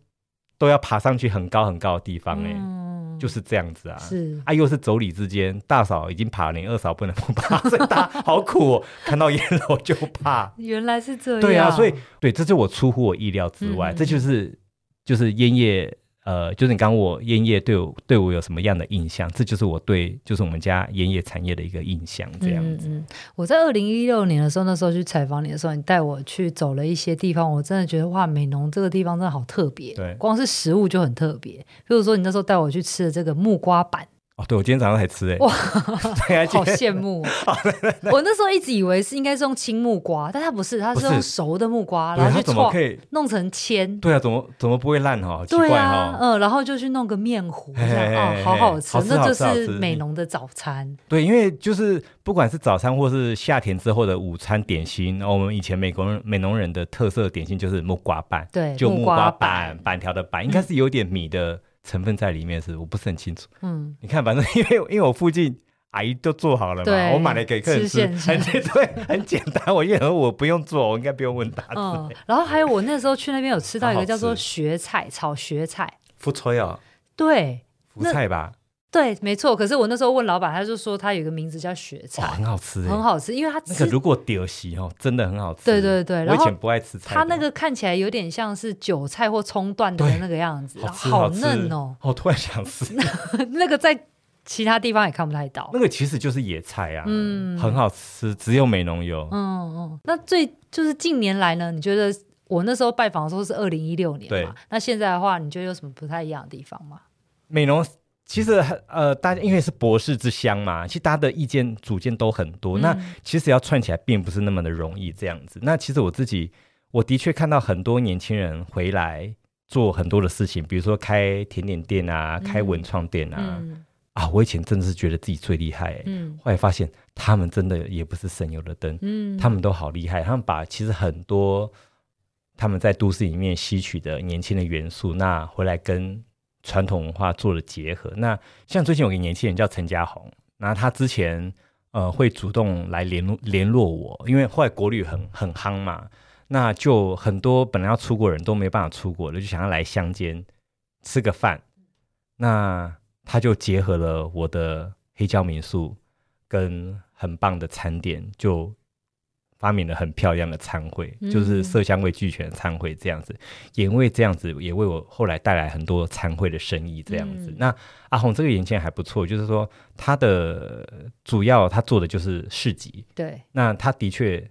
都要爬上去很高很高的地方，哎、嗯，就是这样子啊。
是
啊，又是妯娌之间，大嫂已经爬了，你二嫂不能不爬，所以大好苦哦。看到烟楼就怕，
原来是这样。
对啊，所以对，这就我出乎我意料之外，嗯、这就是就是烟叶。呃，就是你刚刚我烟叶对我对我有什么样的印象？这就是我对就是我们家烟叶产业的一个印象，这样子。嗯嗯、我在二零一六年的时候，那时候去采访你的时候，你带我去走了一些地方，我真的觉得哇，美浓这个地方真的好特别。对，
光是食物就很特别。比如说你那时候带我去吃的这个木瓜板。
哦，对，我今天早上才吃诶，哇，
好羡慕！我那时候一直以为是应该是用青木瓜，但它不是，它是用熟的木瓜，然后去炒，弄成签。
对啊，怎么怎么不会烂哈？奇怪哈，
嗯，然后就去弄个面糊，这样哦，好好吃，那就是美浓的早餐。
对，因为就是不管是早餐或是夏天之后的午餐点心，我们以前美国人美浓人的特色点心就是木瓜板，
对，
就木瓜板板条的板，应该是有点米的。成分在里面是我不是很清楚，嗯，你看，反正 因为因为我附近阿姨都做好了嘛，我买来给客人吃，很对，很简单。我因为我不用做，我应该不用问大家。
嗯，然后还有我那时候去那边有吃到一个叫做雪菜炒雪菜，
福吹哦，
对，
福菜吧。
对，没错。可是我那时候问老板，他就说他有个名字叫雪菜，
很好吃，
很好吃，因为它
那个如果丢席哦，真的很好吃。
对对对，
我以前不爱吃菜，
它那个看起来有点像是韭菜或葱段的那个样子，好嫩哦。
我突然想吃，
那个在其他地方也看不太到。
那个其实就是野菜啊，嗯，很好吃，只有美浓有。
嗯嗯。那最就是近年来呢？你觉得我那时候拜访的时候是二零一六年嘛？那现在的话，你觉得有什么不太一样的地方吗？
美浓。其实呃，大家因为是博士之乡嘛，其实大家的意见主见都很多。嗯、那其实要串起来并不是那么的容易这样子。那其实我自己，我的确看到很多年轻人回来做很多的事情，比如说开甜点店啊，开文创店啊。嗯、啊，我以前真的是觉得自己最厉害，嗯，后来发现他们真的也不是省油的灯，嗯，他们都好厉害。他们把其实很多他们在都市里面吸取的年轻的元素，那回来跟。传统文化做了结合，那像最近有个年轻人叫陈家红，那他之前呃会主动来联络联络我，因为后来国旅很很夯嘛，那就很多本来要出国人都没办法出国了，就想要来乡间吃个饭，那他就结合了我的黑胶民宿跟很棒的餐点就。发明了很漂亮的餐会，就是色香味俱全的餐会这样子，嗯、也因为这样子，也为我后来带来很多餐会的生意这样子。嗯、那阿红这个年轻人还不错，就是说他的主要他做的就是市集。
对，
那他的确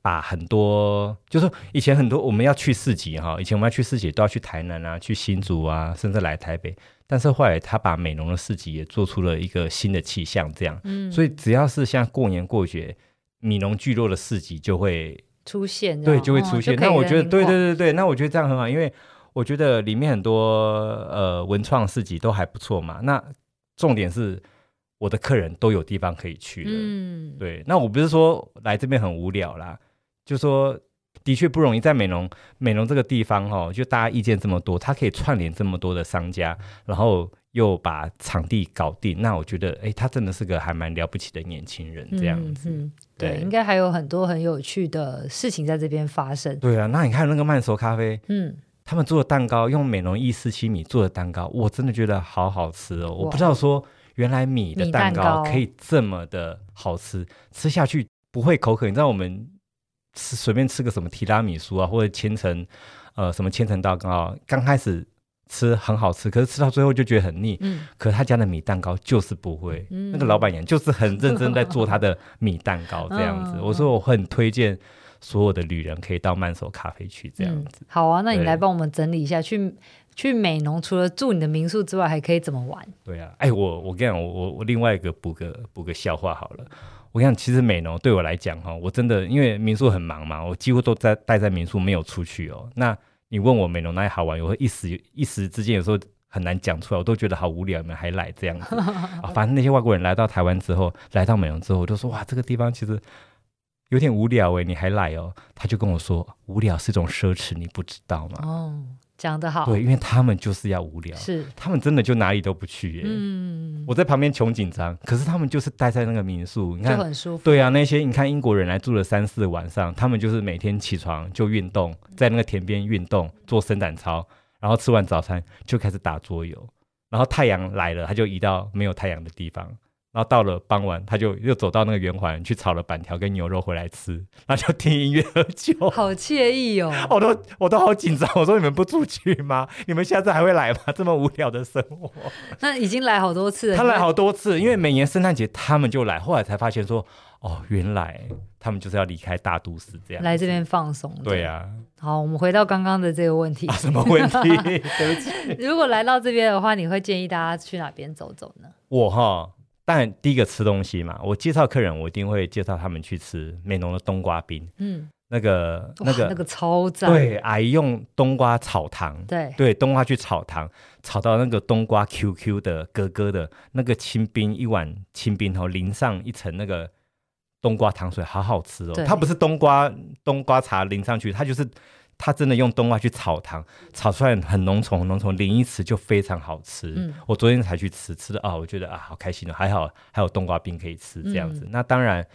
把很多，就是说以前很多我们要去市集哈，以前我们要去市集都要去台南啊，去新竹啊，甚至来台北。但是后来他把美容的市集也做出了一个新的气象，这样。嗯，所以只要是像过年过节。米农聚落的市集就会
出现，
对，就会出现。那我觉得，对对对对，那我觉得这样很好，因为我觉得里面很多呃文创市集都还不错嘛。那重点是我的客人都有地方可以去了，嗯，对。那我不是说来这边很无聊啦，就说的确不容易，在美容美容这个地方哦，就大家意见这么多，它可以串联这么多的商家，然后。又把场地搞定，那我觉得，哎，他真的是个还蛮了不起的年轻人，这样子。嗯嗯、对，
对，应该还有很多很有趣的事情在这边发生。
对啊，那你看那个慢熟咖啡，嗯，他们做的蛋糕用美浓一四七米做的蛋糕，我真的觉得好好吃哦！我不知道说原来米的蛋糕可以这么的好吃，吃下去不会口渴。你知道我们吃随便吃个什么提拉米苏啊，或者千层，呃，什么千层蛋糕，刚开始。吃很好吃，可是吃到最后就觉得很腻。嗯，可他家的米蛋糕就是不会，嗯、那个老板娘就是很认真在做他的米蛋糕这样子。嗯、我说我很推荐所有的旅人可以到慢手咖啡去这样子。
嗯、好啊，那你来帮我们整理一下，去去美浓除了住你的民宿之外，还可以怎么玩？
对啊，哎，我我跟你讲，我我我另外一个补个补个笑话好了。我跟你讲，其实美浓对我来讲哈，我真的因为民宿很忙嘛，我几乎都在待在民宿没有出去哦。那你问我美容哪里好玩，我会一时一时之间有时候很难讲出来，我都觉得好无聊，你们还来这样子 啊？反正那些外国人来到台湾之后，来到美容之后，我就说哇，这个地方其实有点无聊哎，你还来哦？他就跟我说，无聊是一种奢侈，你不知道吗？
哦。讲得好，
对，因为他们就是要无聊，
是
他们真的就哪里都不去耶。嗯，我在旁边穷紧张，可是他们就是待在那个民宿，你看
就很舒服。
对啊，那些你看英国人来住了三四晚上，他们就是每天起床就运动，在那个田边运动，做伸展操，然后吃完早餐就开始打桌游，然后太阳来了，他就移到没有太阳的地方。然后到了傍晚，他就又走到那个圆环去炒了板条跟牛肉回来吃，然后就听音乐喝酒，
好惬意哦！
我都我都好紧张，我说你们不出去吗？你们下次还会来吗？这么无聊的生活，
那已经来好多次了。
他来好多次，因为每年圣诞节他们就来，后来才发现说，哦，原来他们就是要离开大都市这样，
来这边放松。
对呀、啊。
好，我们回到刚刚的这个问题。
啊、什么问题？对不起。
如果来到这边的话，你会建议大家去哪边走走呢？
我哈。但第一个吃东西嘛，我介绍客人，我一定会介绍他们去吃美浓的冬瓜冰。嗯，那个那个
那个超赞。
对，阿姨用冬瓜炒糖。
对
对，冬瓜去炒糖，炒到那个冬瓜 QQ 的咯咯的，那个清冰一碗清冰后淋上一层那个冬瓜糖水，好好吃哦。它不是冬瓜冬瓜茶淋上去，它就是。他真的用冬瓜去炒糖，炒出来很浓稠，很浓稠，淋一次就非常好吃。嗯，我昨天才去吃，吃的啊，我觉得啊，好开心哦，还好还有冬瓜冰可以吃这样子。嗯、那当然，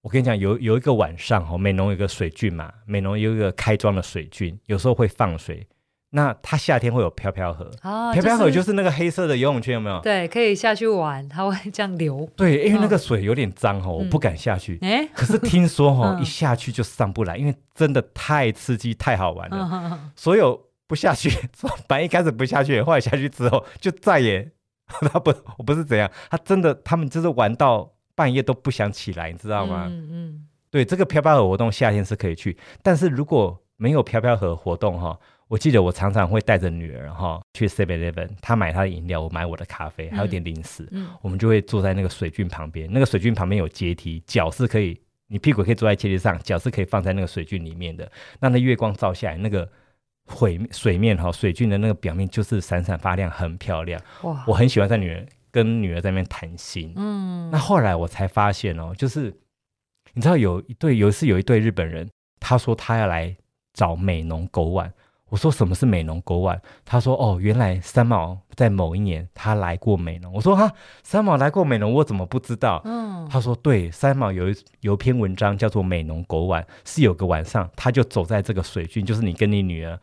我跟你讲，有有一个晚上哦，美浓有个水郡嘛，美浓有一个开庄的水郡，有时候会放水。那它夏天会有飘飘河，飘飘河就是那个黑色的游泳圈，有没有？
对，可以下去玩，它会这样流。
对，因为那个水有点脏哦，我不敢下去。哎，可是听说哦，一下去就上不来，因为真的太刺激、太好玩了。所有不下去，反正一开始不下去，后来下去之后就再也 他不，我不是怎样，他真的他们就是玩到半夜都不想起来，你知道吗？嗯嗯。对，这个飘飘河活动夏天是可以去，但是如果没有飘飘河活动哈。我记得我常常会带着女儿哈去 Seven Eleven，她买她的饮料，我买我的咖啡，还有点零食。嗯，我们就会坐在那个水郡旁边，那个水郡旁边有阶梯，脚是可以，你屁股可以坐在阶梯上，脚是可以放在那个水郡里面的。那那月光照下来，那个水水面哈，水郡的那个表面就是闪闪发亮，很漂亮。哇，我很喜欢在女儿跟女儿在那边谈心。嗯，那后来我才发现哦，就是你知道有一对，有一次有一对日本人，他说他要来找美浓狗碗。我说什么是美浓狗碗？他说哦，原来三毛在某一年他来过美浓。我说哈，三毛来过美浓，我怎么不知道？嗯，他说对，三毛有一有一篇文章叫做《美浓狗碗》，是有个晚上他就走在这个水郡，就是你跟你女儿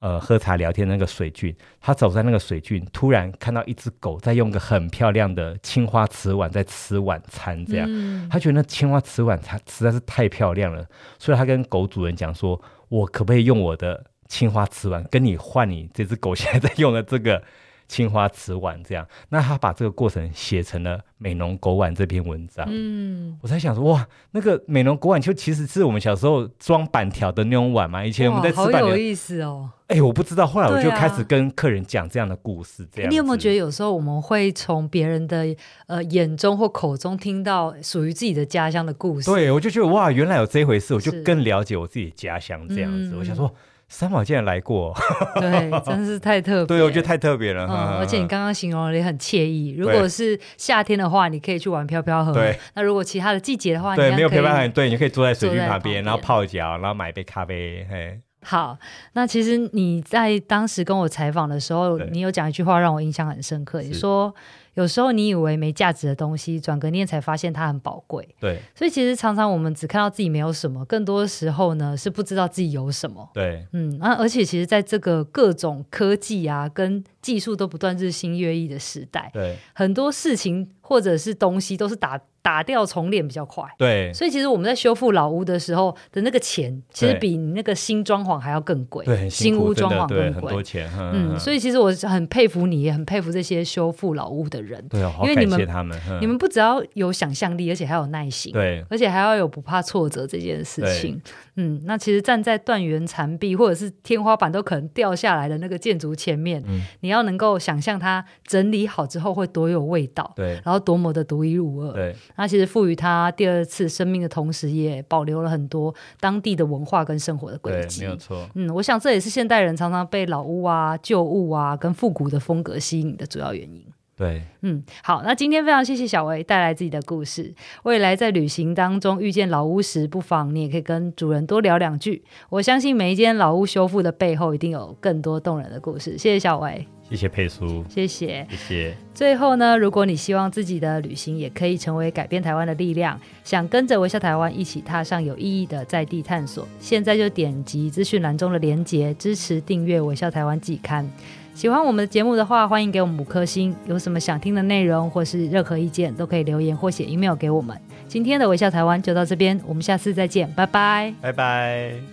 呃喝茶聊天的那个水郡，他走在那个水郡，突然看到一只狗在用个很漂亮的青花瓷碗在吃晚餐，这样，嗯、他觉得那青花瓷碗它实在是太漂亮了，所以他跟狗主人讲说，我可不可以用我的。青花瓷碗跟你换你这只狗现在在用的这个青花瓷碗，这样，那他把这个过程写成了《美浓狗碗》这篇文章。嗯，我才想说，哇，那个美浓狗碗就其实是我们小时候装板条的那种碗嘛。以前我们在吃板条，好
有意思哦。
哎、欸，我不知道，后来我就开始跟客人讲这样的故事。这样、啊，
你有没有觉得有时候我们会从别人的呃眼中或口中听到属于自己的家乡的故事？
对，我就觉得哇，原来有这一回事，我就更了解我自己的家乡这样子。嗯、我想说。三毛竟然来过，
对，真是太特别。
对，我觉得太特别了。
嗯，而且你刚刚形容的也很惬意。如果是夏天的话，你可以去玩飘飘河。对。那如果其他的季节的话，
对，没有飘飘河，对，你可以坐在水郡旁边，然后泡脚，然后买一杯咖啡。嘿。
好，那其实你在当时跟我采访的时候，你有讲一句话让我印象很深刻。你说。有时候你以为没价值的东西，转个念才发现它很宝贵。
对，
所以其实常常我们只看到自己没有什么，更多的时候呢是不知道自己有什么。
对，
嗯，那而且其实在这个各种科技啊跟技术都不断日新月异的时代，
对，
很多事情或者是东西都是打。打掉重练比较快，
对，
所以其实我们在修复老屋的时候的那个钱，其实比你那个新装潢还要更贵，
对，
新屋装潢更贵，
很多钱。
嗯，所以其实我很佩服你，也很佩服这些修复老屋的人，
对，
因为你们
他们，
你们不只要有想象力，而且还有耐心，
对，
而且还要有不怕挫折这件事情。嗯，那其实站在断垣残壁或者是天花板都可能掉下来的那个建筑前面，你要能够想象它整理好之后会多有味道，
对，
然后多么的独一无二，
对。
那其实赋予它第二次生命的同时，也保留了很多当地的文化跟生活的轨迹，
没有错。
嗯，我想这也是现代人常常被老屋啊、旧物啊跟复古的风格吸引的主要原因。
对，
嗯，好，那今天非常谢谢小维带来自己的故事。未来在旅行当中遇见老屋时，不妨你也可以跟主人多聊两句。我相信每一间老屋修复的背后，一定有更多动人的故事。谢谢小维，
谢谢佩叔，
谢谢，
谢谢。
最后呢，如果你希望自己的旅行也可以成为改变台湾的力量，想跟着微笑台湾一起踏上有意义的在地探索，现在就点击资讯栏中的连结，支持订阅微笑台湾季刊。喜欢我们的节目的话，欢迎给我们五颗星。有什么想听的内容或是任何意见，都可以留言或写 email 给我们。今天的微笑台湾就到这边，我们下次再见，拜拜，
拜拜。